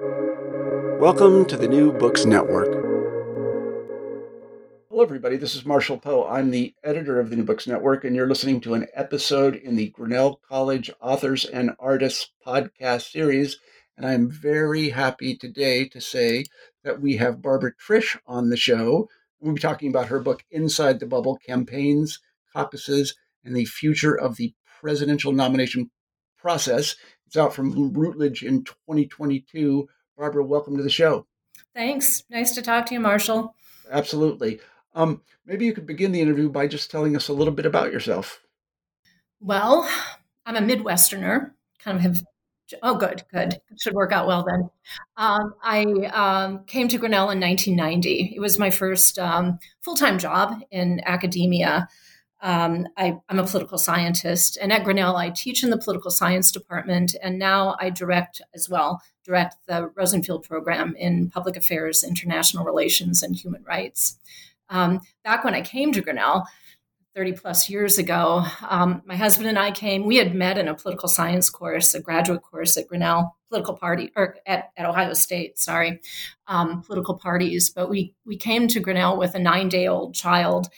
Welcome to the New Books Network. Hello, everybody. This is Marshall Poe. I'm the editor of the New Books Network, and you're listening to an episode in the Grinnell College Authors and Artists podcast series. And I'm very happy today to say that we have Barbara Trish on the show. We'll be talking about her book, Inside the Bubble Campaigns, Caucuses, and the Future of the Presidential Nomination Process. It's out from Routledge in 2022. Barbara, welcome to the show. Thanks. Nice to talk to you, Marshall. Absolutely. Um, maybe you could begin the interview by just telling us a little bit about yourself. Well, I'm a Midwesterner. Kind of have. Oh, good, good. It should work out well then. Um, I um, came to Grinnell in 1990. It was my first um, full time job in academia. Um, I, am a political scientist, and at Grinnell, I teach in the political science department, and now I direct as well, direct the Rosenfield program in public affairs, international relations, and human rights. Um, back when I came to Grinnell, 30 plus years ago, um, my husband and I came. We had met in a political science course, a graduate course at Grinnell political party or at, at Ohio State, sorry, um, political parties. But we we came to Grinnell with a nine day old child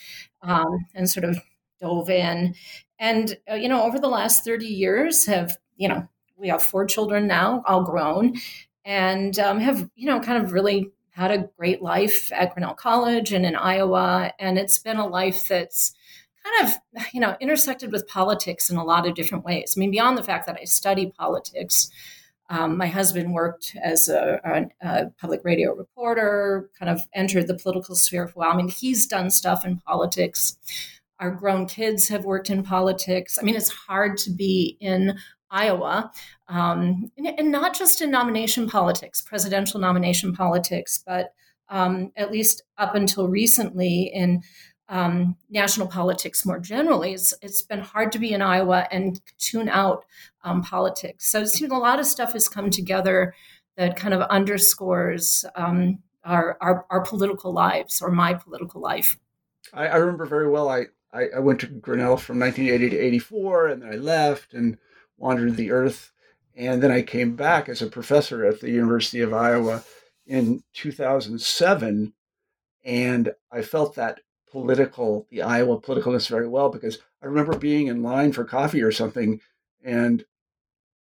um, and sort of dove in. And uh, you know, over the last 30 years, have you know we have four children now, all grown, and um, have you know kind of really had a great life at Grinnell College and in Iowa. And it's been a life that's kind of, you know, intersected with politics in a lot of different ways. I mean, beyond the fact that I study politics, um, my husband worked as a, a, a, public radio reporter, kind of entered the political sphere for a while. I mean, he's done stuff in politics. Our grown kids have worked in politics. I mean, it's hard to be in Iowa, um, and, and, not just in nomination politics, presidential nomination politics, but um, at least up until recently in um, national politics more generally, it's, it's been hard to be in Iowa and tune out um, politics. So it seems a lot of stuff has come together that kind of underscores um, our, our, our political lives or my political life. I, I remember very well. I, I, I went to Grinnell from 1980 to 84, and then I left and wandered the earth. And then I came back as a professor at the University of Iowa in 2007. And I felt that political, the Iowa politicalness very well because I remember being in line for coffee or something, and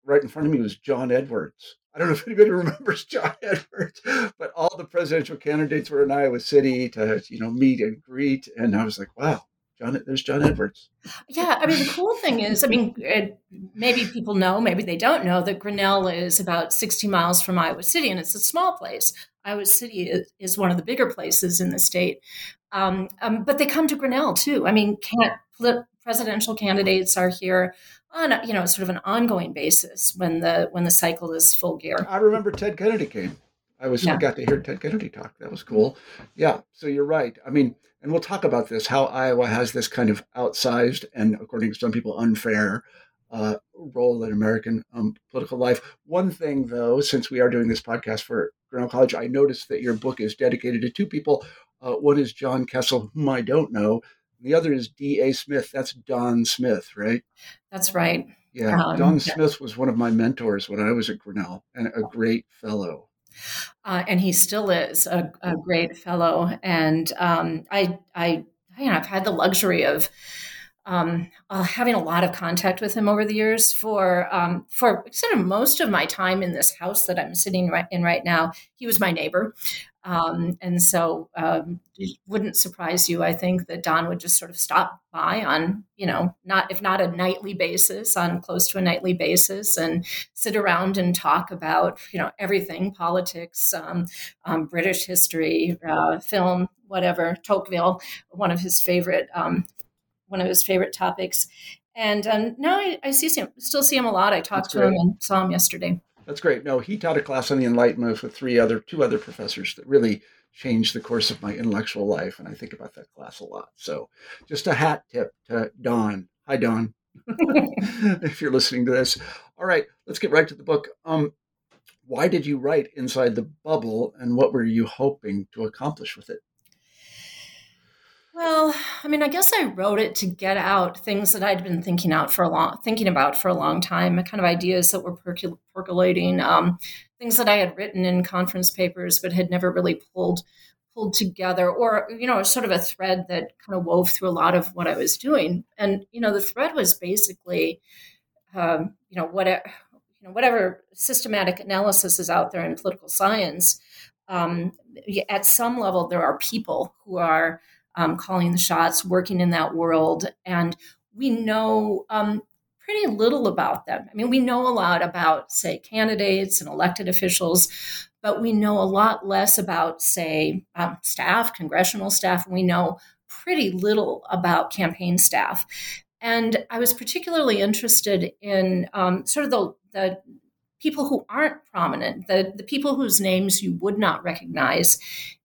right in front of me was John Edwards. I don't know if anybody remembers John Edwards, but all the presidential candidates were in Iowa City to, you know, meet and greet. And I was like, wow, John, there's John Edwards. Yeah, I mean, the cool thing is, I mean, it, maybe people know, maybe they don't know that Grinnell is about 60 miles from Iowa City, and it's a small place. Iowa City is, one of the bigger places in the state, um, um, but they come to Grinnell too. I mean, presidential candidates are here on a, you know sort of an ongoing basis when the when the cycle is full gear. I remember Ted Kennedy came. I was yeah. I got to hear Ted Kennedy talk. That was cool. Yeah. So you're right. I mean and we'll talk about this how Iowa has this kind of outsized and, according to some people, unfair uh, role in American um, political life. One thing, though, since we are doing this podcast for Grinnell College, I noticed that your book is dedicated to two people. Uh, one is John Kessel, whom I don't know. The other is D.A. Smith. That's Don Smith, right? That's right. Yeah. Um, Don Smith was one of my mentors when I was at Grinnell and a great fellow. Uh, and he still is a, a great fellow. And um, I, I, you know, I've had the luxury of um, uh, having a lot of contact with him over the years. For um, for sort of most of my time in this house that I'm sitting right in right now, he was my neighbor. Um, and so um, it wouldn't surprise you, I think, that Don would just sort of stop by on, you know, not if not a nightly basis, on close to a nightly basis, and sit around and talk about, you know, everything politics, um, um British history, uh, film, whatever, Tocqueville, one of his favorite, um, one of his favorite topics. And um, now I, I, see him, still see him a lot. I talked That's to great. him and saw him yesterday. That's great. No, he taught a class on the Enlightenment with three other, two other professors that really changed the course of my intellectual life, and I think about that class a lot. So, just a hat tip to Don. Hi, Don. if you're listening to this. All right, let's get right to the book. Um, why did you write Inside the Bubble, and what were you hoping to accomplish with it? Well, I mean, I guess I wrote it to get out things that I'd been thinking out for a long, thinking about for a long time, kind of ideas that were percol- percolating, um, things that I had written in conference papers but had never really pulled pulled together, or you know, sort of a thread that kind of wove through a lot of what I was doing. And you know, the thread was basically, um, you know, whatever you know, whatever systematic analysis is out there in political science. Um, at some level, there are people who are um, calling the shots, working in that world. And we know um, pretty little about them. I mean, we know a lot about, say, candidates and elected officials, but we know a lot less about, say, um, staff, congressional staff. We know pretty little about campaign staff. And I was particularly interested in um, sort of the, the people who aren't prominent, the, the people whose names you would not recognize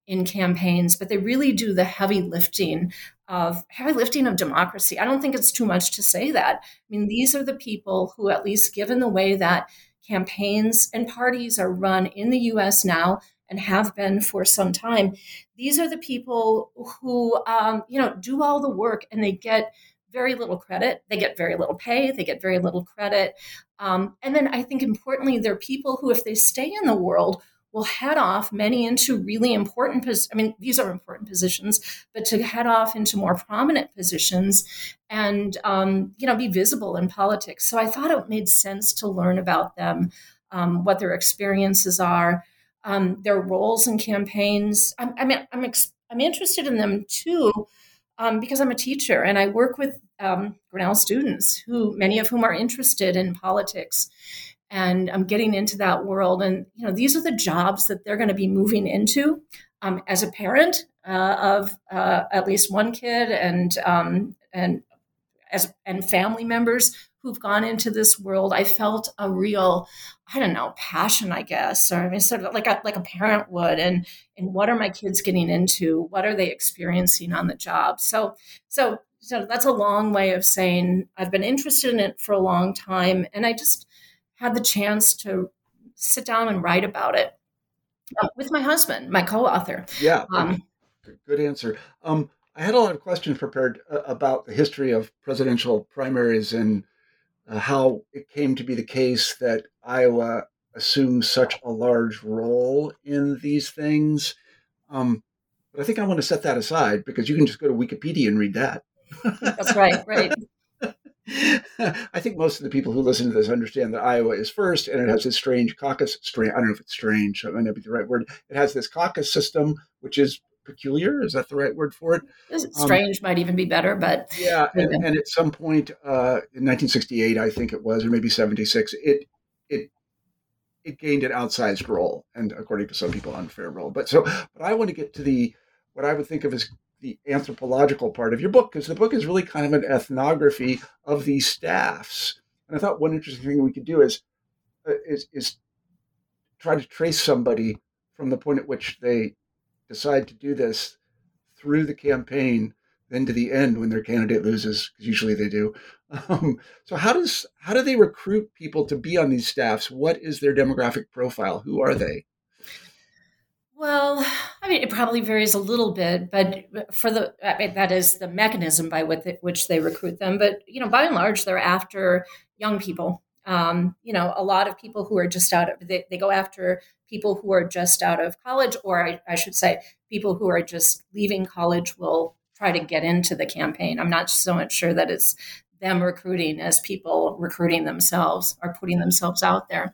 in campaigns, but they really do the heavy lifting of heavy lifting of democracy. I don't think it's too much to say that. I mean, these are the people who, at least given the way that campaigns and parties are run in the US now and have been for some time, these are the people who, um, you know, do all the work and they get very little credit. They get very little pay. They get very little credit. Um, and then I think importantly, they're people who, if they stay in the world, will head off many into really important pos- i mean these are important positions but to head off into more prominent positions and um, you know be visible in politics. So i thought it made sense to learn about them um, what their experiences are um, their roles in campaigns. I, I mean i'm ex- i'm interested in them too um, because i'm a teacher and i work with um, grinnell students who many of whom are interested in politics and I'm getting into that world. And you know, these are the jobs that they're going to be moving into. Um, as a parent uh, of uh, at least one kid, and um, and as and family members who've gone into this world, I felt a real, I don't know, passion, I guess, or I mean, sort of like a, like a parent would. And and what are my kids getting into? What are they experiencing on the job? So so so that's a long way of saying I've been interested in it for a long time, and I just had the chance to sit down and write about it uh, with my husband, my co-author. Yeah, um, good answer. Um, I had a lot of questions prepared uh, about the history of presidential primaries and uh, how it came to be the case that Iowa assumes such a large role in these things. Um, but I think I want to set that aside because you can just go to Wikipedia and read that. That's right, right. I think most of the people who listen to this understand that Iowa is first, and it has this strange caucus. Strange, I don't know if it's strange. That might not be the right word. It has this caucus system, which is peculiar. Is that the right word for it? Um, strange um, might even be better, but yeah. And, and at some point uh, in 1968, I think it was, or maybe 76, it it it gained an outsized role, and according to some people, unfair role. But so, but I want to get to the what I would think of as the anthropological part of your book because the book is really kind of an ethnography of these staffs. And I thought one interesting thing we could do is uh, is, is try to trace somebody from the point at which they decide to do this through the campaign, then to the end when their candidate loses, because usually they do. Um, so how does how do they recruit people to be on these staffs? What is their demographic profile? Who are they? Well, I mean, it probably varies a little bit, but for the I mean, that is the mechanism by which they recruit them. But you know, by and large, they're after young people. Um, you know, a lot of people who are just out of they, they go after people who are just out of college, or I, I should say, people who are just leaving college will try to get into the campaign. I'm not so much sure that it's them recruiting as people recruiting themselves or putting themselves out there.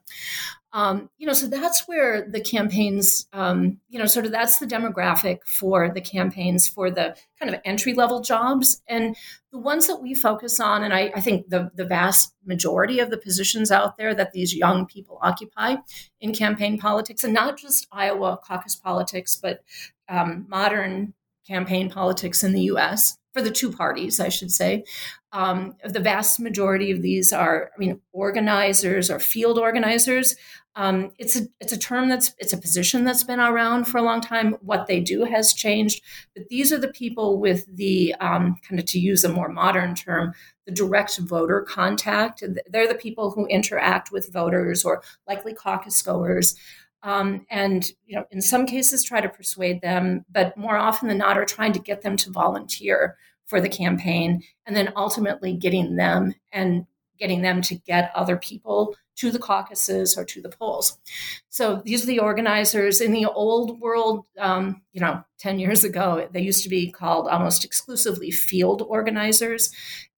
Um, you know, so that's where the campaigns, um, you know, sort of that's the demographic for the campaigns for the kind of entry level jobs. And the ones that we focus on, and I, I, think the, the vast majority of the positions out there that these young people occupy in campaign politics, and not just Iowa caucus politics, but um, modern campaign politics in the US for the two parties, I should say. Um, the vast majority of these are, I mean, organizers or field organizers. Um, it's a it's a term that's it's a position that's been around for a long time. What they do has changed, but these are the people with the um, kind of to use a more modern term, the direct voter contact. They're the people who interact with voters or likely caucus goers. Um, and you know, in some cases, try to persuade them, but more often than not, are trying to get them to volunteer for the campaign, and then ultimately getting them and getting them to get other people to the caucuses or to the polls. So these are the organizers. In the old world, um, you know, 10 years ago, they used to be called almost exclusively field organizers.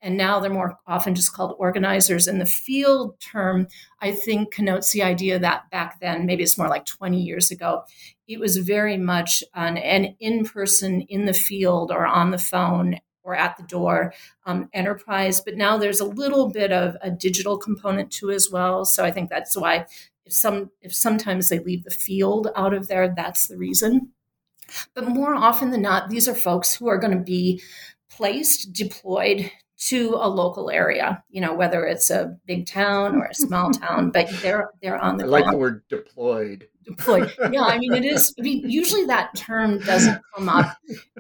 And now they're more often just called organizers. And the field term, I think, connotes the idea that back then, maybe it's more like 20 years ago, it was very much an, an in person in the field or on the phone or at the door um, enterprise. But now there's a little bit of a digital component too as well. So I think that's why if some if sometimes they leave the field out of there, that's the reason. But more often than not, these are folks who are going to be placed, deployed to a local area, you know, whether it's a big town or a small town, but they're they're on the I like the word deployed. Deployed. Yeah, I mean it is I mean usually that term doesn't come up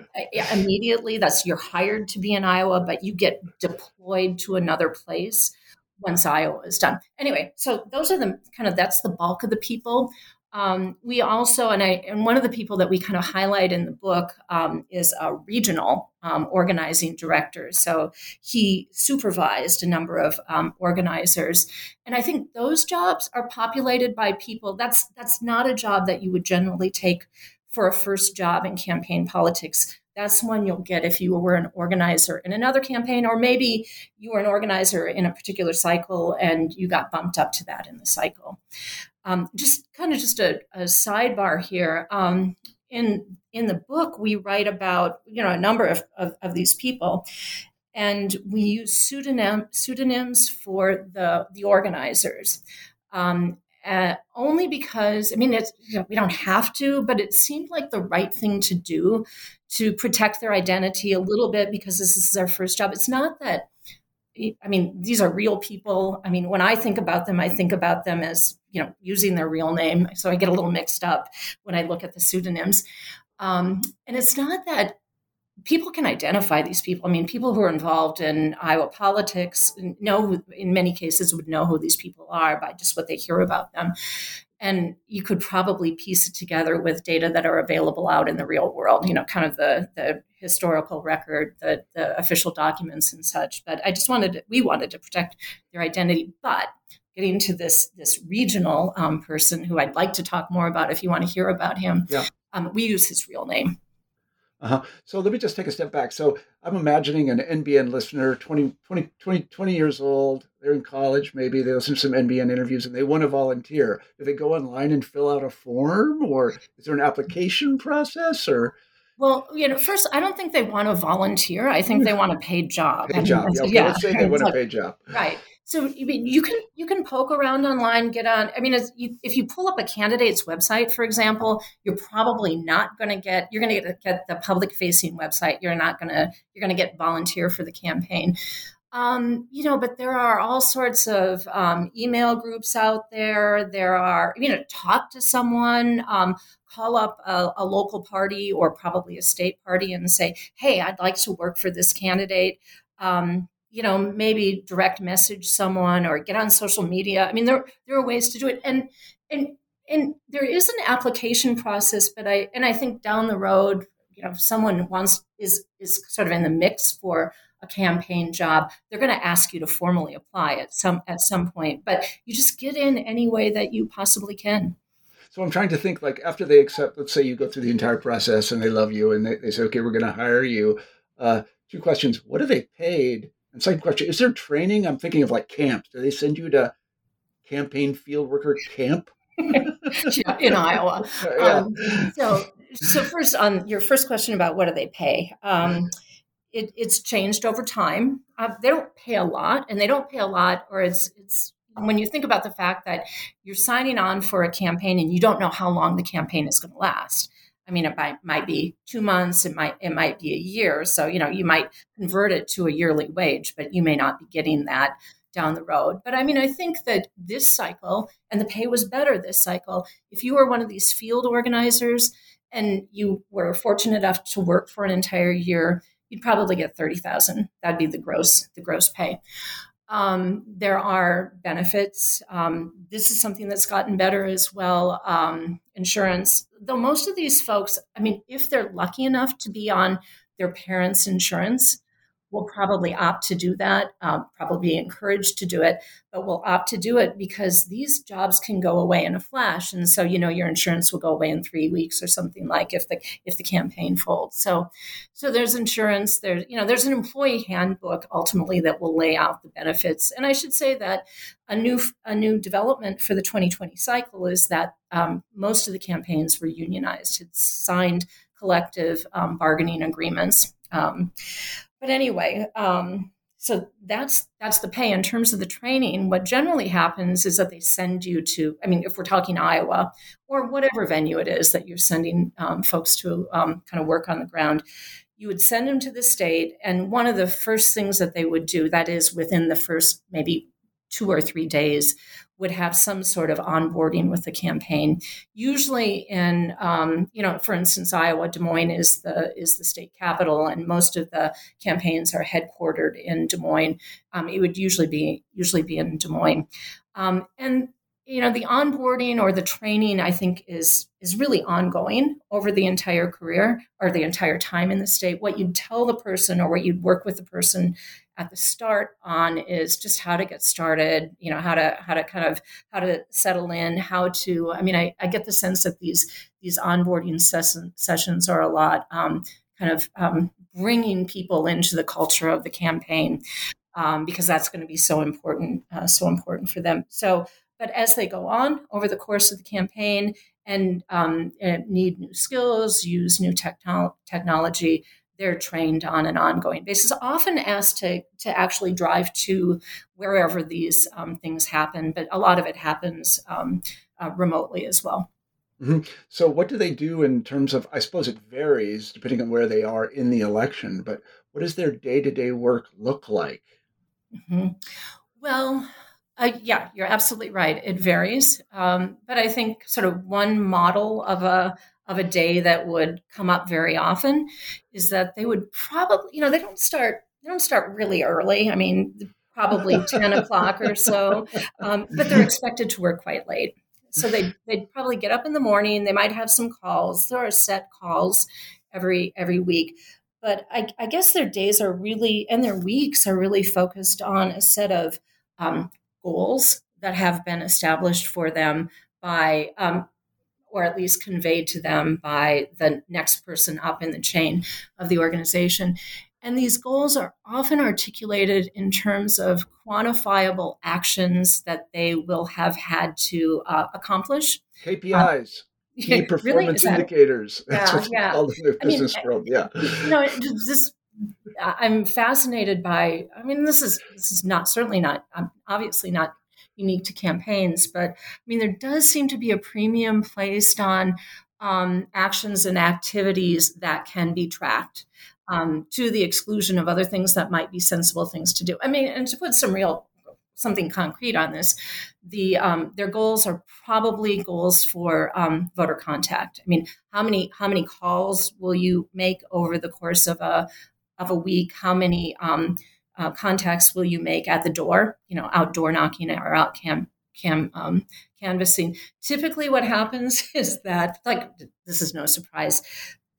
uh, immediately. That's you're hired to be in Iowa, but you get deployed to another place once Iowa is done. Anyway, so those are the kind of that's the bulk of the people. Um, we also, and I, and one of the people that we kind of highlight in the book um, is a regional um, organizing director. So he supervised a number of um, organizers, and I think those jobs are populated by people. That's that's not a job that you would generally take for a first job in campaign politics. That's one you'll get if you were an organizer in another campaign, or maybe you were an organizer in a particular cycle and you got bumped up to that in the cycle. Um, just kind of just a, a sidebar here. Um, in in the book, we write about you know a number of, of, of these people, and we use pseudonym pseudonyms for the the organizers. Um, uh, only because I mean it's you know, we don't have to, but it seemed like the right thing to do to protect their identity a little bit because this is their first job. It's not that I mean, these are real people. I mean, when I think about them, I think about them as, you know, using their real name. So I get a little mixed up when I look at the pseudonyms. Um, and it's not that people can identify these people. I mean, people who are involved in Iowa politics know, in many cases, would know who these people are by just what they hear about them and you could probably piece it together with data that are available out in the real world you know kind of the the historical record the, the official documents and such but i just wanted to, we wanted to protect their identity but getting to this this regional um, person who i'd like to talk more about if you want to hear about him yeah. um, we use his real name uh-huh. So let me just take a step back. So I'm imagining an NBN listener, 20, 20, 20, 20 years old. They're in college, maybe they listen to some NBN interviews and they want to volunteer. Do they go online and fill out a form or is there an application process or? Well, you know, first, I don't think they want to volunteer. I think they want a paid job. Paid job. Yeah, okay, yeah. Let's say they want a paid job. Right. So you can you can poke around online, get on. I mean, you, if you pull up a candidate's website, for example, you're probably not going to get. You're going to get the public facing website. You're not going to. You're going to get volunteer for the campaign. Um, you know, but there are all sorts of um, email groups out there. There are, you know, talk to someone, um, call up a, a, local party or probably a state party and say, hey, I'd like to work for this candidate. Um, you know, maybe direct message someone or get on social media. I mean, there there are ways to do it, and and and there is an application process. But I and I think down the road, you know, if someone wants is is sort of in the mix for a campaign job, they're going to ask you to formally apply at some at some point. But you just get in any way that you possibly can. So I'm trying to think like after they accept, let's say you go through the entire process and they love you and they, they say, okay, we're going to hire you. Uh, two questions: What are they paid? Second question, is there training? I'm thinking of like camps. Do they send you to campaign field worker camp? yeah, in Iowa. Yeah. Um, so, so first on your first question about what do they pay? Um, it, it's changed over time. Uh, they don't pay a lot, and they don't pay a lot, or it's it's when you think about the fact that you're signing on for a campaign and you don't know how long the campaign is going to last. I mean, it might, might be two months, it might it might be a year. So you know, you might convert it to a yearly wage, but you may not be getting that down the road. But I mean, I think that this cycle and the pay was better this cycle. If you were one of these field organizers and you were fortunate enough to work for an entire year, you'd probably get thirty thousand. That'd be the gross the gross pay. Um, there are benefits. Um, this is something that's gotten better as well. Um, insurance, though, most of these folks, I mean, if they're lucky enough to be on their parents' insurance, will probably opt to do that, um, probably encouraged to do it, but will opt to do it because these jobs can go away in a flash. And so, you know, your insurance will go away in three weeks or something like if the if the campaign folds. So, so there's insurance. There's you know there's an employee handbook ultimately that will lay out the benefits. And I should say that a new a new development for the 2020 cycle is that um, most of the campaigns were unionized. It's signed collective um, bargaining agreements. Um, but anyway, um, so that's that's the pay in terms of the training. What generally happens is that they send you to. I mean, if we're talking Iowa or whatever venue it is that you're sending um, folks to um, kind of work on the ground, you would send them to the state, and one of the first things that they would do, that is within the first maybe two or three days, would have some sort of onboarding with the campaign. Usually, in um, you know, for instance, Iowa, Des Moines is the is the state capital, and most of the campaigns are headquartered in Des Moines. Um, it would usually be usually be in Des Moines, um, and you know the onboarding or the training i think is is really ongoing over the entire career or the entire time in the state what you'd tell the person or what you'd work with the person at the start on is just how to get started you know how to how to kind of how to settle in how to i mean i, I get the sense that these these onboarding ses- sessions are a lot um, kind of um, bringing people into the culture of the campaign um, because that's going to be so important uh, so important for them. So but as they go on over the course of the campaign and, um, and need new skills, use new techno- technology, they're trained on an ongoing basis, often asked to, to actually drive to wherever these um, things happen, but a lot of it happens um, uh, remotely as well. Mm-hmm. So, what do they do in terms of? I suppose it varies depending on where they are in the election, but what does their day to day work look like? Mm-hmm. Well, uh, yeah, you're absolutely right. It varies, um, but I think sort of one model of a of a day that would come up very often is that they would probably, you know, they don't start they don't start really early. I mean, probably ten o'clock or so, um, but they're expected to work quite late. So they they'd probably get up in the morning. They might have some calls. There are set calls every every week, but I, I guess their days are really and their weeks are really focused on a set of um, goals that have been established for them by, um, or at least conveyed to them by the next person up in the chain of the organization. And these goals are often articulated in terms of quantifiable actions that they will have had to uh, accomplish. KPIs. Uh, Key performance really? indicators. That's yeah, yeah. in the business I mean, world. Yeah. You know, just I'm fascinated by. I mean, this is this is not certainly not um, obviously not unique to campaigns, but I mean, there does seem to be a premium placed on um, actions and activities that can be tracked. Um, to the exclusion of other things that might be sensible things to do. I mean, and to put some real something concrete on this, the um, their goals are probably goals for um, voter contact. I mean, how many how many calls will you make over the course of a of a week, how many um, uh, contacts will you make at the door, you know, outdoor knocking or out cam, cam um, canvassing. Typically, what happens is that, like, this is no surprise,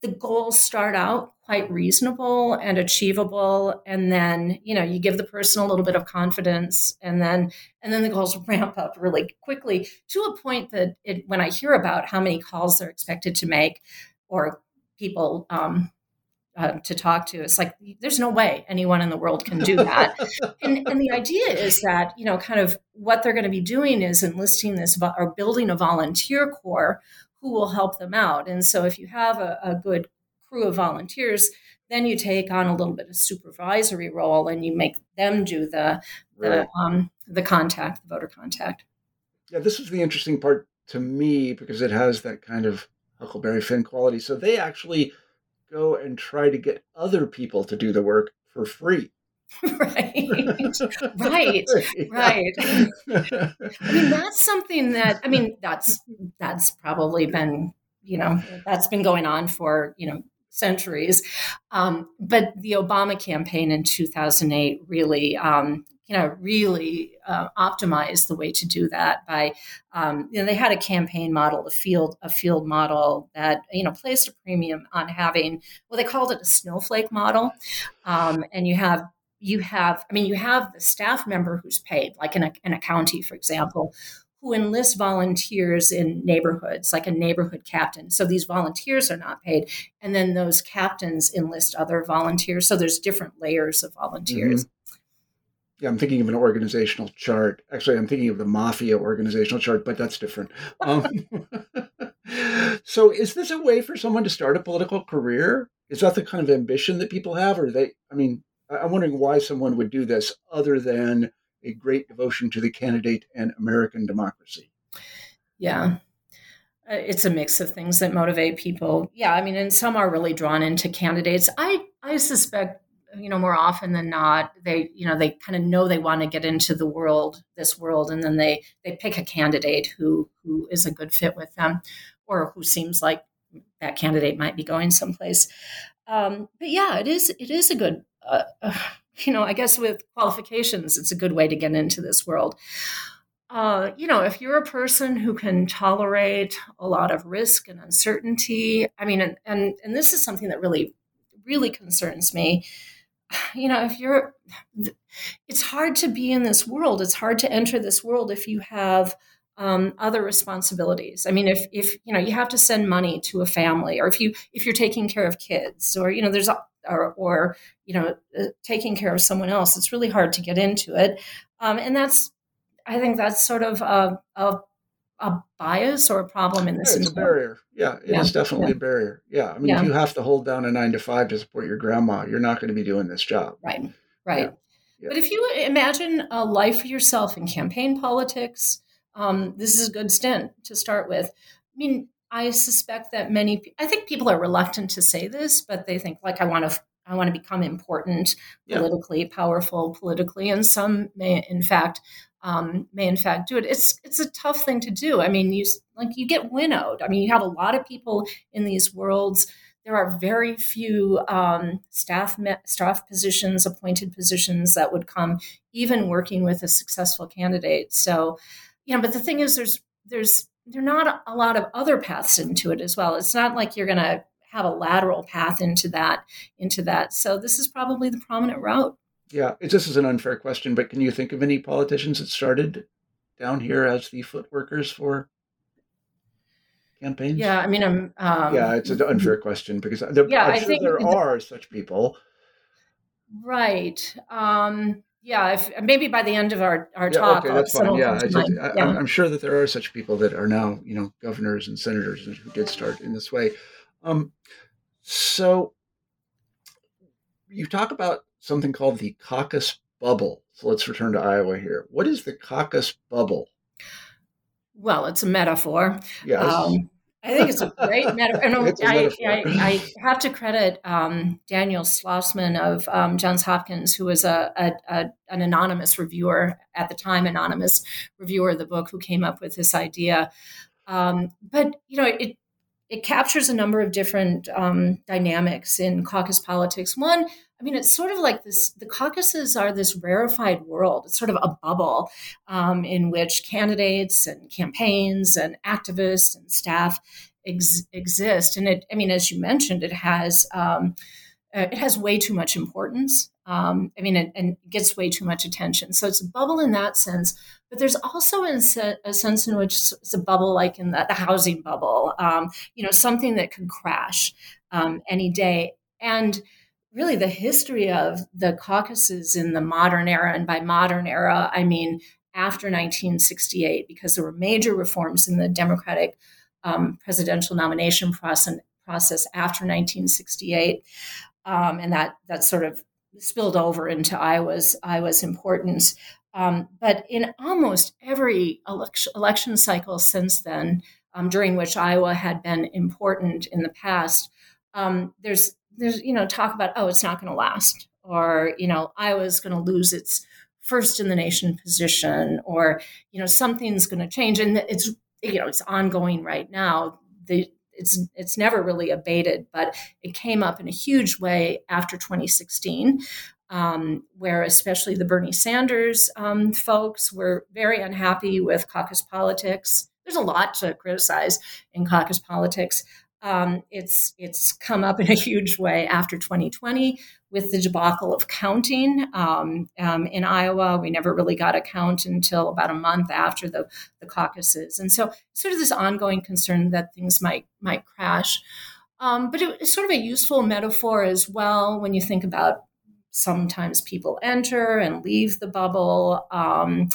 the goals start out quite reasonable and achievable and then you know you give the person a little bit of confidence and then and then the goals ramp up really quickly to a point that it, when i hear about how many calls they're expected to make or people um, uh, to talk to. It's like there's no way anyone in the world can do that. and, and, the idea is that you know, kind of what they're going to be doing is enlisting this vo- or building a volunteer corps who will help them out. And so, if you have a, a good crew of volunteers, then you take on a little bit of supervisory role and you make them do the the um, the contact, the voter contact. Yeah, this is the interesting part to me because it has that kind of Huckleberry Finn quality. So they actually go and try to get other people to do the work for free. right. Right. Right. I mean that's something that i mean that's that's probably been you know that's been going on for you know centuries. Um, but the obama campaign in 2008 really um, you know, really uh, optimize the way to do that by, um, you know, they had a campaign model, a field, a field model that, you know, placed a premium on having, well, they called it a snowflake model. Um, and you have you have, I mean, you have the staff member who's paid, like in a, in a county, for example, who enlist volunteers in neighborhoods, like a neighborhood captain. So these volunteers are not paid. And then those captains enlist other volunteers. So there's different layers of volunteers. Mm-hmm. Yeah, I'm thinking of an organizational chart. Actually, I'm thinking of the mafia organizational chart, but that's different. Um, so, is this a way for someone to start a political career? Is that the kind of ambition that people have, or they? I mean, I'm wondering why someone would do this other than a great devotion to the candidate and American democracy. Yeah. It's a mix of things that motivate people. Yeah, I mean, and some are really drawn into candidates. I I suspect, you know, more often than not, they you know they kind of know they want to get into the world, this world, and then they they pick a candidate who who is a good fit with them, or who seems like that candidate might be going someplace. Um, but yeah, it is it is a good uh, you know, I guess with qualifications, it's a good way to get into this world. Uh, you know, if you're a person who can tolerate a lot of risk and uncertainty, I mean, and, and, and this is something that really, really concerns me. You know, if you're, it's hard to be in this world. It's hard to enter this world if you have um, other responsibilities. I mean, if if you know you have to send money to a family, or if you if you're taking care of kids, or you know, there's or, or you know uh, taking care of someone else it's really hard to get into it um, and that's i think that's sort of a, a, a bias or a problem in this yeah, it's a barrier. Yeah it yeah. is definitely yeah. a barrier. Yeah i mean if you have to hold down a nine to five to support your grandma you're not going to be doing this job. Right right. But if you imagine a life for yourself in campaign politics um, this is a good stint to start with. I mean I suspect that many, I think people are reluctant to say this, but they think like I want to, I want to become important, politically powerful, politically, and some may, in fact, um, may in fact do it. It's it's a tough thing to do. I mean, you like you get winnowed. I mean, you have a lot of people in these worlds. There are very few um, staff staff positions, appointed positions that would come, even working with a successful candidate. So, you know, but the thing is, there's there's there are not a lot of other paths into it as well. It's not like you're going to have a lateral path into that into that. So this is probably the prominent route. Yeah, this is an unfair question, but can you think of any politicians that started down here as the foot workers for campaigns? Yeah, I mean, I'm. Um, yeah, it's an unfair question because there, yeah, I'm I sure think there are such people. Right. Um, yeah, if, maybe by the end of our, our yeah, talk. Okay, that's fine. Yeah, just, I, yeah. I'm sure that there are such people that are now, you know, governors and senators who did start in this way. Um, so you talk about something called the caucus bubble. So let's return to Iowa here. What is the caucus bubble? Well, it's a metaphor. Yes. Um, I think it's a great metaphor. And I, I, I, have to credit um, Daniel Schlozman of um, Johns Hopkins, who was a, a, a, an anonymous reviewer at the time, anonymous reviewer of the book, who came up with this idea. Um, but you know, it it captures a number of different um, dynamics in caucus politics. One, I mean, it's sort of like this the caucuses are this rarefied world. It's sort of a bubble um, in which candidates and campaigns and activists and staff ex- exist. And it, I mean, as you mentioned, it has. Um, uh, it has way too much importance. Um, I mean, it, and gets way too much attention. So it's a bubble in that sense. But there's also a sense in which it's a bubble, like in the, the housing bubble. Um, you know, something that could crash um, any day. And really the history of the caucuses in the modern era. And by modern era, I mean after 1968, because there were major reforms in the Democratic um, presidential nomination process, process after 1968. Um, and that, that sort of spilled over into Iowa's, Iowa's importance. Um, but in almost every election, election cycle since then, um, during which Iowa had been important in the past, um, there's there's you know talk about oh it's not going to last or you know Iowa's going to lose its first in the nation position or you know something's going to change and it's you know it's ongoing right now the it's it's never really abated but it came up in a huge way after 2016 um, where especially the Bernie Sanders um, folks were very unhappy with caucus politics. There's a lot to criticize in caucus politics. Um, it's it's come up in a huge way after 2020 with the debacle of counting um, um, in Iowa. We never really got a count until about a month after the, the caucuses, and so sort of this ongoing concern that things might might crash. Um, but it's sort of a useful metaphor as well when you think about sometimes people enter and leave the bubble. Um,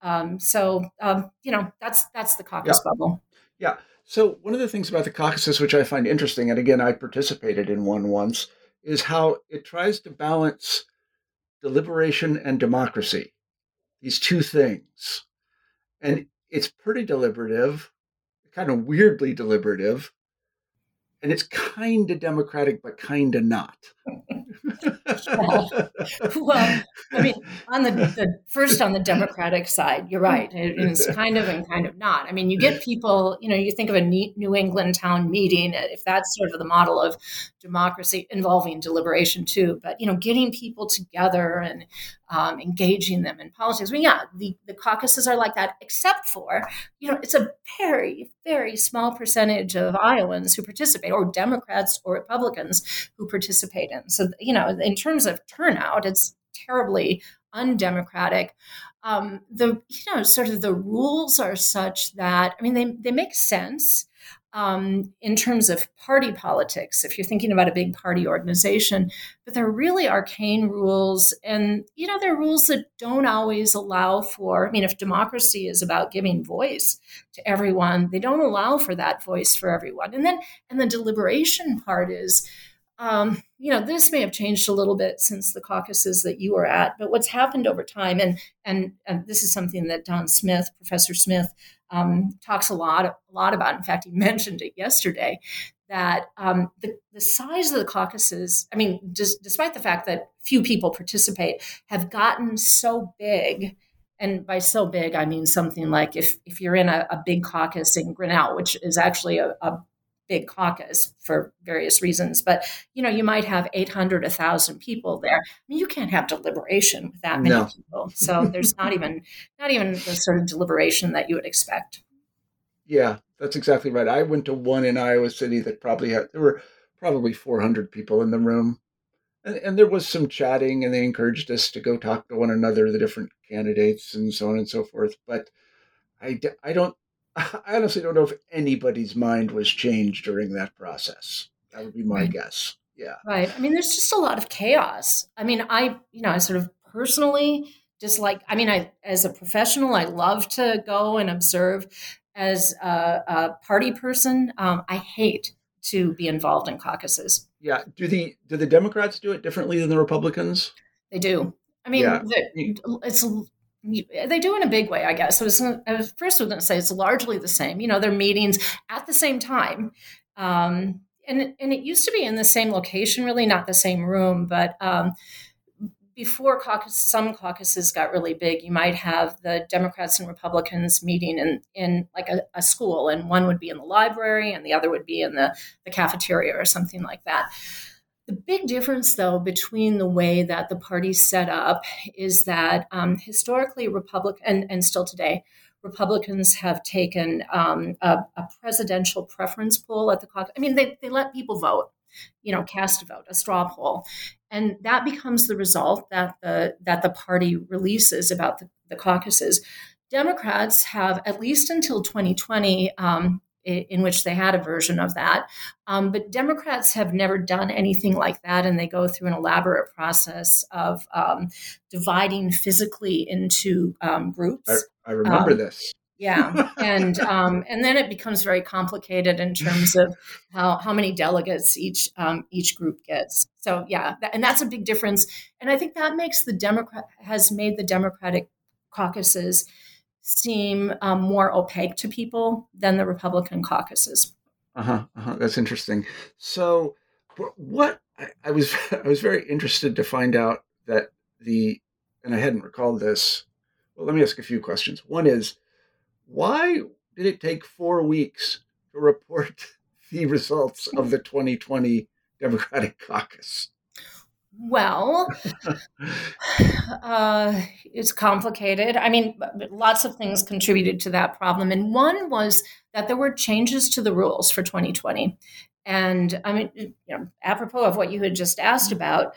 um, so you know that's that's the caucus yeah. bubble. Yeah. So, one of the things about the caucuses, which I find interesting, and again, I participated in one once, is how it tries to balance deliberation and democracy, these two things. And it's pretty deliberative, kind of weirdly deliberative, and it's kind of democratic, but kind of not. well, well, I mean, on the, the, first on the Democratic side, you're right. it's kind of and kind of not. I mean, you get people. You know, you think of a New England town meeting. If that's sort of the model of democracy involving deliberation too, but you know, getting people together and um, engaging them in politics. I mean, yeah, the, the caucuses are like that, except for, you know, it's a very, very small percentage of Iowans who participate, or Democrats or Republicans who participate in. So, you know, in terms of turnout, it's terribly undemocratic. Um, the you know sort of the rules are such that I mean they they make sense um, in terms of party politics, if you're thinking about a big party organization, but they're really arcane rules. And, you know, they're rules that don't always allow for, I mean, if democracy is about giving voice to everyone, they don't allow for that voice for everyone. And then, and the deliberation part is, um, you know, this may have changed a little bit since the caucuses that you were at, but what's happened over time, and and, and this is something that Don Smith, Professor Smith, um, talks a lot a lot about. In fact, he mentioned it yesterday that um, the, the size of the caucuses, I mean, just, despite the fact that few people participate, have gotten so big. And by so big, I mean something like if, if you're in a, a big caucus in Grinnell, which is actually a, a big caucus for various reasons, but you know, you might have 800, 1,000 people there. I mean, you can't have deliberation with that many no. people. So there's not even not even the sort of deliberation that you would expect. Yeah, that's exactly right. I went to one in Iowa City that probably had there were probably 400 people in the room. And, and there was some chatting, and they encouraged us to go talk to one another, the different candidates, and so on and so forth. But I, I don't I honestly don't know if anybody's mind was changed during that process. That would be my right. guess. Yeah. Right. I mean, there's just a lot of chaos. I mean, I, you know, I sort of personally dislike, I mean, I, as a professional, I love to go and observe. As a, a party person, um, I hate to be involved in caucuses. Yeah. Do the do the Democrats do it differently than the Republicans? They do. I mean, yeah. the, it's they do in a big way, I guess. So was, I was first going to say it's largely the same. You know, they're meetings at the same time, um, and and it used to be in the same location, really not the same room. But um, before caucus, some caucuses got really big, you might have the Democrats and Republicans meeting in in like a, a school, and one would be in the library, and the other would be in the the cafeteria or something like that. The big difference, though, between the way that the party's set up is that um, historically, Republican and, and still today, Republicans have taken um, a, a, presidential preference poll at the caucus. I mean, they, they let people vote, you know, cast a vote, a straw poll, and that becomes the result that the that the party releases about the, the caucuses. Democrats have, at least until 2020, um, in which they had a version of that. Um, but Democrats have never done anything like that, and they go through an elaborate process of um, dividing physically into um, groups. I, I remember um, this. Yeah, and um, and then it becomes very complicated in terms of how how many delegates each um, each group gets. So yeah, and that's a big difference. And I think that makes the Democrat has made the Democratic caucuses seem um, more opaque to people than the Republican caucuses. Uh huh. Uh-huh. That's interesting. So, what I, I was I was very interested to find out that the and I hadn't recalled this. Well, let me ask a few questions. One is, why did it take four weeks to report the results of the 2020 Democratic caucus? Well, uh, it's complicated. I mean, lots of things contributed to that problem. And one was that there were changes to the rules for 2020. And I mean, you know, apropos of what you had just asked about,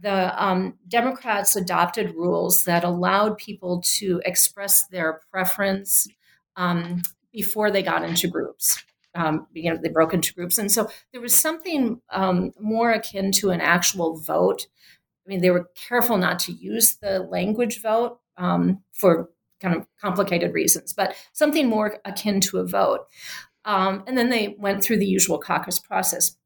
the um, Democrats adopted rules that allowed people to express their preference um, before they got into groups. Um, you know, they broke into groups, and so there was something um, more akin to an actual vote. I mean, they were careful not to use the language vote um, for kind of complicated reasons, but something more akin to a vote. Um, and then they went through the usual caucus process.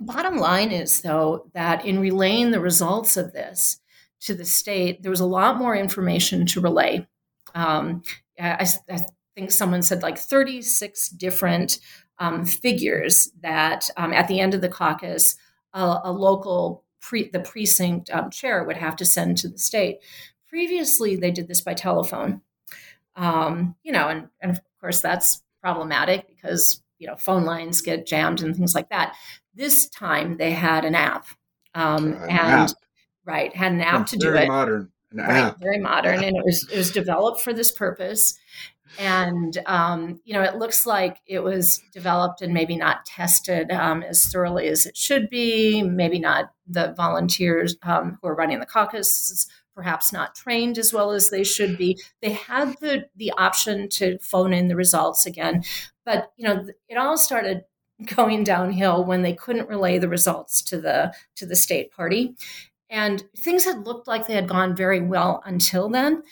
Bottom line is, though, that in relaying the results of this to the state, there was a lot more information to relay. Um, I, I, think someone said like 36 different um, figures that um, at the end of the caucus, a, a local pre, the precinct um, chair would have to send to the state. Previously, they did this by telephone. Um, you know, and, and of course that's problematic because you know phone lines get jammed and things like that. This time they had an app, um, an and app. right had an app to do it. Very modern, an right, app. very modern, and it was it was developed for this purpose. And um, you know, it looks like it was developed and maybe not tested um, as thoroughly as it should be. Maybe not the volunteers um, who are running the caucus perhaps not trained as well as they should be. They had the the option to phone in the results again, but you know, it all started going downhill when they couldn't relay the results to the to the state party and things had looked like they had gone very well until then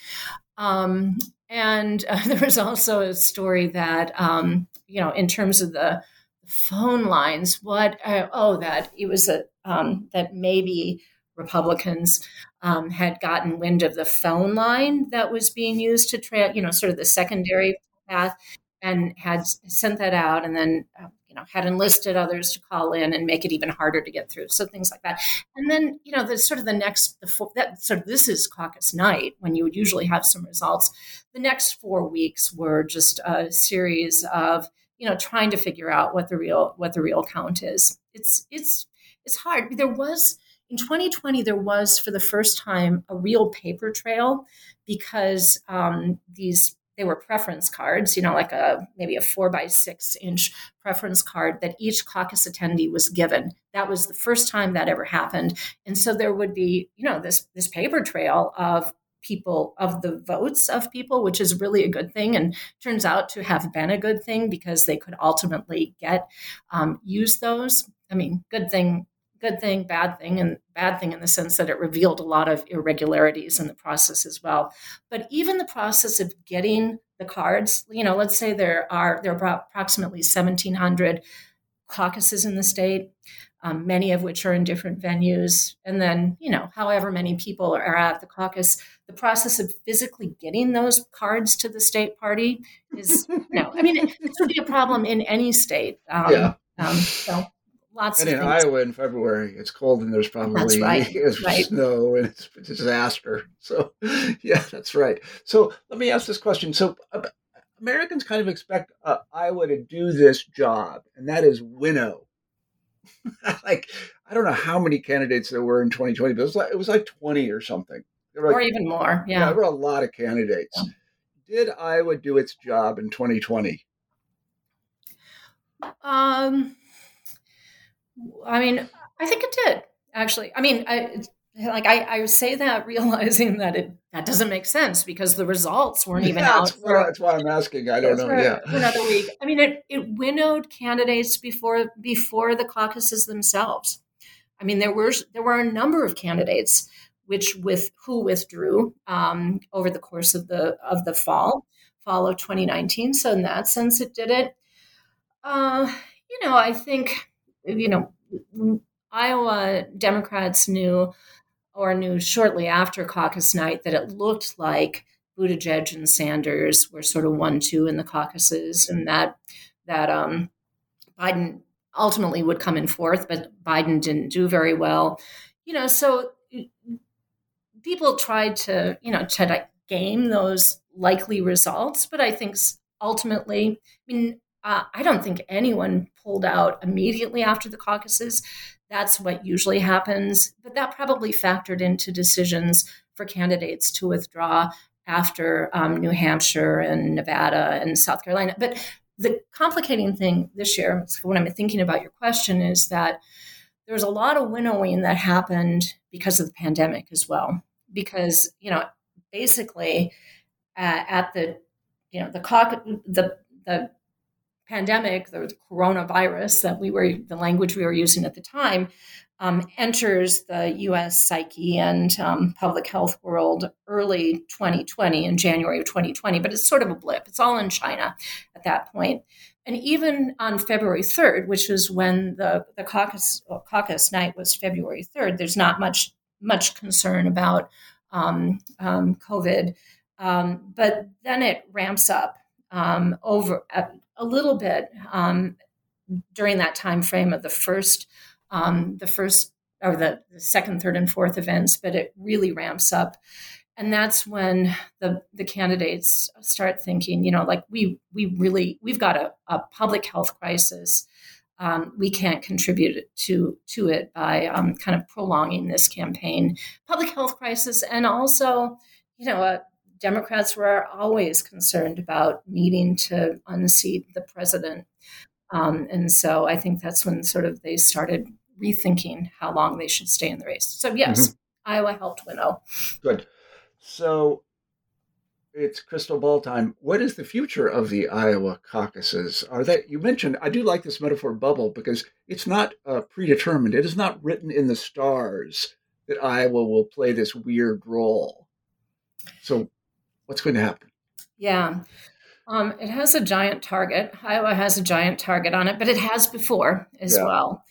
um, and uh, there was also a story that um, you know in terms of the phone lines what uh, oh that it was a um, that maybe republicans um, had gotten wind of the phone line that was being used to tra- you know sort of the secondary path and had sent that out and then uh, know had enlisted others to call in and make it even harder to get through. So things like that. And then you know the sort of the next the that sort of this is caucus night when you would usually have some results. The next four weeks were just a series of you know trying to figure out what the real what the real count is. It's it's it's hard. There was in 2020 there was for the first time a real paper trail because um, these they were preference cards, you know, like a maybe a four by six inch preference card that each caucus attendee was given. That was the first time that ever happened. And so there would be, you know, this this paper trail of people of the votes of people, which is really a good thing, and turns out to have been a good thing because they could ultimately get um, use those. I mean, good thing good thing, bad thing, and bad thing in the sense that it revealed a lot of irregularities in the process as well. But even the process of getting the cards, you know, let's say there are there are approximately 1,700 caucuses in the state, um, many of which are in different venues, and then you know, however many people are at the caucus, the process of physically getting those cards to the state party is no. I mean, this would be a problem in any state. Um, yeah. Um, so lots and in things. Iowa in February, it's cold and there's probably that's right. right. snow and it's a disaster. So, yeah, that's right. So, let me ask this question. So, uh, Americans kind of expect uh, Iowa to do this job, and that is winnow. like, I don't know how many candidates there were in 2020, but it was like, it was like 20 or something. Like, or even more. Yeah. yeah. There were a lot of candidates. Yeah. Did Iowa do its job in 2020? Um, I mean, I think it did actually. I mean, I like I, I say that realizing that it that doesn't make sense because the results weren't even yeah, out. That's, for, that's why I'm asking. I don't know. Yeah, another week. I mean, it it winnowed candidates before before the caucuses themselves. I mean, there were there were a number of candidates which with who withdrew um, over the course of the of the fall fall of 2019. So in that sense, it did it. Uh, you know, I think you know, Iowa Democrats knew or knew shortly after caucus night that it looked like Buttigieg and Sanders were sort of one two in the caucuses, and that that um, Biden ultimately would come in fourth, but Biden didn't do very well. You know, so people tried to you know to game those likely results, but I think ultimately, I mean, uh, I don't think anyone pulled out immediately after the caucuses. That's what usually happens, but that probably factored into decisions for candidates to withdraw after um, New Hampshire and Nevada and South Carolina. But the complicating thing this year, when I'm thinking about your question, is that there was a lot of winnowing that happened because of the pandemic as well. Because you know, basically, uh, at the you know the the the pandemic, the coronavirus that we were the language we were using at the time, um, enters the U.S. psyche and um, public health world early 2020 in January of 2020, but it's sort of a blip. It's all in China at that point. And even on February 3rd, which was when the, the caucus, caucus night was February 3rd, there's not much much concern about um, um COVID. Um, but then it ramps up um, over a, a, little bit during that time frame of the first um, the first or the, the, second, third, and fourth events, but it really ramps up. And that's when the, the candidates start thinking, you know, like we we really we've got a, a public health crisis. Um, we can't contribute to to it by um, kind of prolonging this campaign, public health crisis, and also, you know, uh, Democrats were always concerned about needing to unseat the president, um, and so I think that's when sort of they started rethinking how long they should stay in the race. So yes, mm-hmm. Iowa helped winnow. Good. So it's crystal ball time. What is the future of the Iowa caucuses? Are that you mentioned? I do like this metaphor bubble because it's not uh, predetermined. It is not written in the stars that Iowa will play this weird role. So, what's going to happen? Yeah. Um, it has a giant target. Iowa has a giant target on it, but it has before as yeah. well.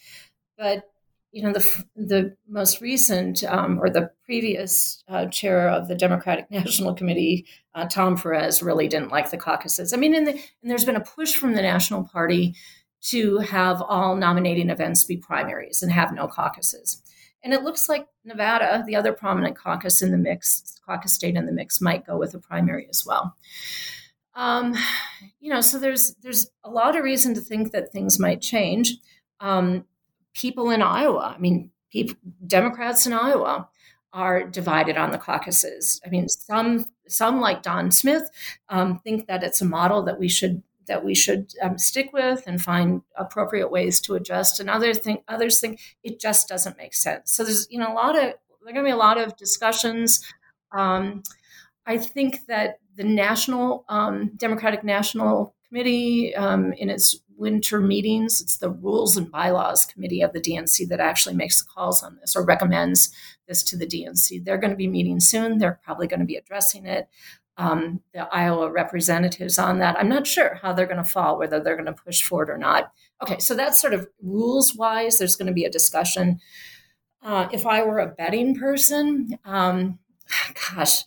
But you know, the the most recent um, or the previous uh, chair of the Democratic National Committee, uh, Tom Perez, really didn't like the caucuses. I mean, the, and there's been a push from the National Party to have all nominating events be primaries and have no caucuses. And it looks like Nevada, the other prominent caucus in the mix, caucus state in the mix, might go with a primary as well. Um, you know, so there's there's a lot of reason to think that things might change. Um, people in Iowa, I mean, people, Democrats in Iowa are divided on the caucuses. I mean, some some like Don Smith um, think that it's a model that we should that we should um, stick with and find appropriate ways to adjust, and others think others think it just doesn't make sense. So there's you know a lot of there are going to be a lot of discussions. Um, I think that the national um, Democratic National Committee um, in its winter meetings. It's the Rules and Bylaws Committee of the DNC that actually makes the calls on this or recommends this to the DNC. They're going to be meeting soon. They're probably going to be addressing it. Um, the Iowa representatives on that. I'm not sure how they're going to fall, whether they're going to push forward or not. Okay, so that's sort of rules wise. There's going to be a discussion. Uh, if I were a betting person, um, gosh,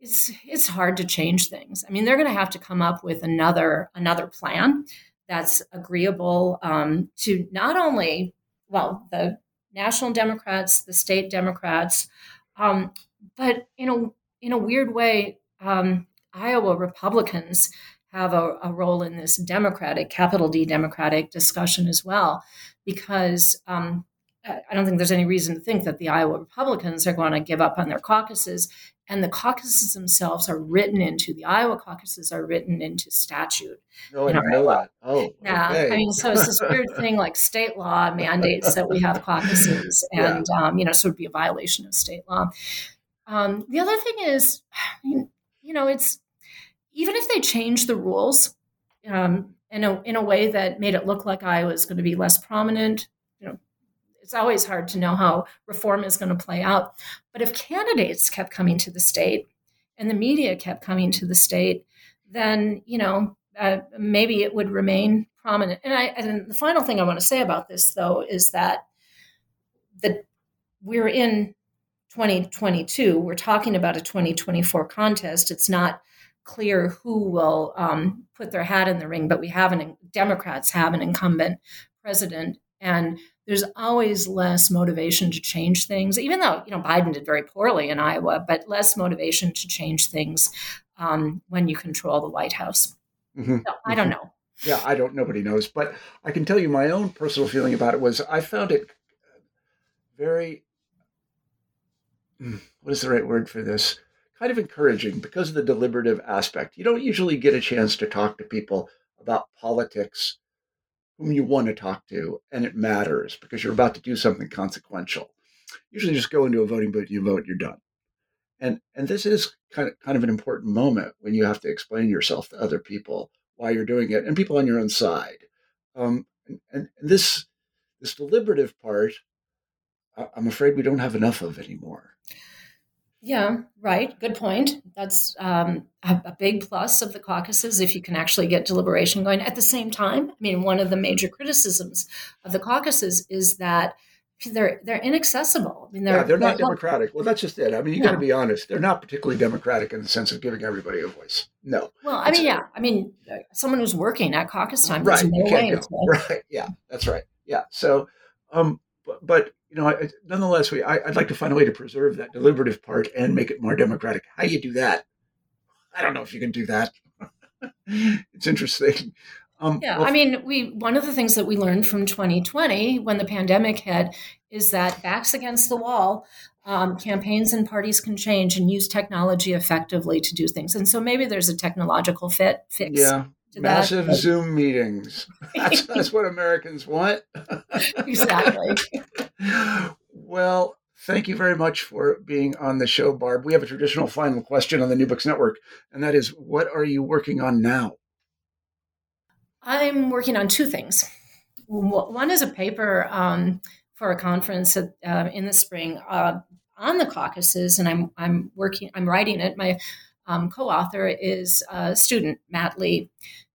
it's it's hard to change things. I mean, they're going to have to come up with another another plan that's agreeable um, to not only, well, the national Democrats, the state Democrats, um, but in a in a weird way, um, Iowa Republicans have a, a, role in this Democratic, capital D Democratic discussion as well, because um, I don't think there's any reason to think that the Iowa Republicans are going to give up on their caucuses and the caucuses themselves are written into the Iowa caucuses are written into statute. No, I didn't know that. Oh, yeah. Okay. I mean, so it's this weird thing like state law mandates that we have caucuses, and yeah. um, you know, so it'd be a violation of state law. Um, the other thing is, you know, it's even if they change the rules um, in a in a way that made it look like Iowa is going to be less prominent, you know, it's always hard to know how reform is going to play out. But if candidates kept coming to the state and the media kept coming to the state, then you know uh, maybe it would remain prominent. And I and the final thing I want to say about this though is that that we're in 2022. We're talking about a 2024 contest. It's not clear who will um, put their hat in the ring, but we have an Democrats have an incumbent president, and there's always less motivation to change things, even though you know Biden did very poorly in Iowa, but less motivation to change things um, when you control the White House. Mm-hmm. So, I don't mm-hmm. know. Yeah, I don't. Nobody knows, but I can tell you my own personal feeling about it was I found it very. Hmm, what is the right word for this? Kind of encouraging because of the deliberative aspect. You don't usually get a chance to talk to people about politics whom you want to talk to, and it matters because you're about to do something consequential. Usually, just go into a voting booth, you vote, you're done. And and this is kind of kind of an important moment when you have to explain yourself to other people why you're doing it, and people on your own side. Um, and, and this this deliberative part, I'm afraid we don't have enough of anymore. Yeah, right. Good point. That's um, a, a, big plus of the caucuses if you can actually get deliberation going. At the same time, I mean, one of the major criticisms of the caucuses is that they're they're inaccessible. I mean, they're, yeah, they're not they're democratic. Well, that's just it. I mean, you no. got to be honest. They're not particularly democratic in the sense of giving everybody a voice. No. Well, I mean, yeah. I mean, someone who's working at caucus time, right? No right. Yeah, that's right. Yeah. So, um, but, but you know, I, nonetheless, we I, would like to find a way to preserve that deliberative part and make it more democratic. How you do that? I don't know if you can do that. it's interesting. Um, yeah, well, I mean, we one of the things that we learned from 2020 when the pandemic hit is that backs against the wall, um, campaigns and parties can change and use technology effectively to do things. And so maybe there's a technological fit fix. Yeah, massive that. Zoom meetings. That's, that's what Americans want. exactly. well, thank you very much for being on the show, Barb. We have a traditional final question on the New Books Network, and that is what are you working on now? I'm working on two things. One is a paper um, for a conference at, uh, in the spring uh, on the caucuses, and I'm I'm working. I'm writing it. My um, co-author is a student, Matt Lee,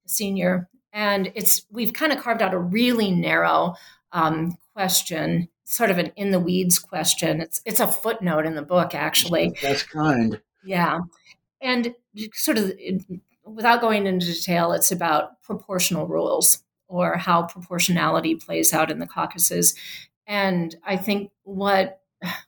senior, and it's we've kind of carved out a really narrow um, question, sort of an in the weeds question. It's it's a footnote in the book, actually. That's kind. Yeah, and sort of without going into detail, it's about proportional rules or how proportionality plays out in the caucuses. And I think what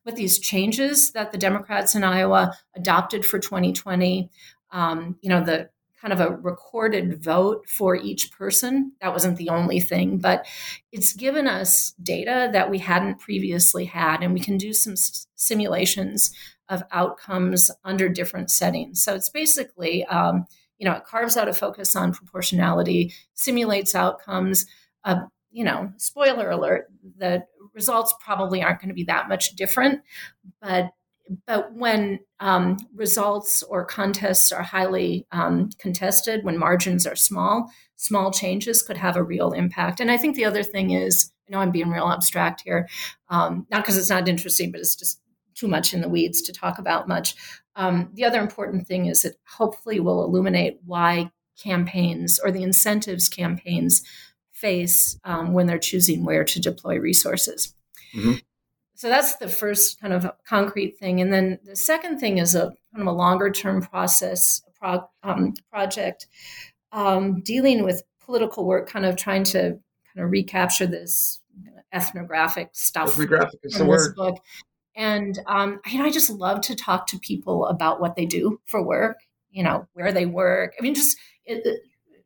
with these changes that the Democrats in Iowa adopted for 2020, um, you know, the kind of a recorded vote for each person. That wasn't the only thing, but it's given us data that we hadn't previously had, and we can do some s- simulations of outcomes under different settings. So it's basically um, you know, it carves out a focus on proportionality, simulates outcomes. Uh, you know, spoiler alert: the results probably aren't going to be that much different, but but when um, results or contests are highly um, contested, when margins are small, small changes could have a real impact. And I think the other thing is, I know I'm being real abstract here, um, not because it's not interesting, but it's just too much in the weeds to talk about much. Um, the other important thing is it hopefully will illuminate why campaigns or the incentives campaigns face um, when they're choosing where to deploy resources. Mm-hmm. So that's the first kind of concrete thing. And then the second thing is a kind of a longer term process, pro, um, project um, dealing with political work, kind of trying to kind of recapture this ethnographic stuff ethnographic is the word. book and um, you know, I just love to talk to people about what they do for work. You know, where they work. I mean, just it,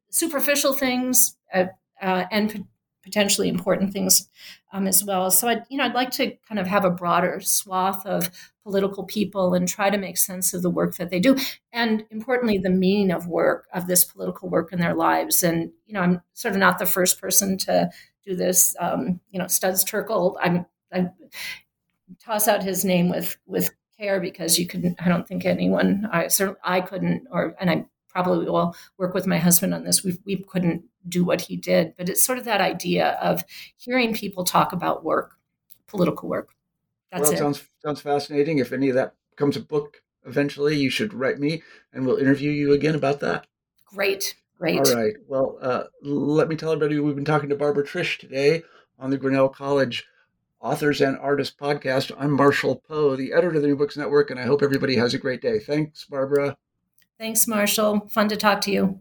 superficial things uh, uh, and potentially important things um, as well. So, I, you know, I'd like to kind of have a broader swath of political people and try to make sense of the work that they do, and importantly, the meaning of work of this political work in their lives. And you know, I'm sort of not the first person to do this. Um, you know, Studs Terkel. I'm, I'm toss out his name with with care because you couldn't. I don't think anyone. I certainly I couldn't, or and I probably will work with my husband on this. We we couldn't do what he did, but it's sort of that idea of hearing people talk about work, political work. That's well, it. Sounds sounds fascinating. If any of that becomes a book eventually, you should write me, and we'll interview you again about that. Great. Great. All right. Well, uh, let me tell everybody we've been talking to Barbara Trish today on the Grinnell College Authors and Artists podcast. I'm Marshall Poe, the editor of the New Books Network, and I hope everybody has a great day. Thanks, Barbara. Thanks, Marshall. Fun to talk to you.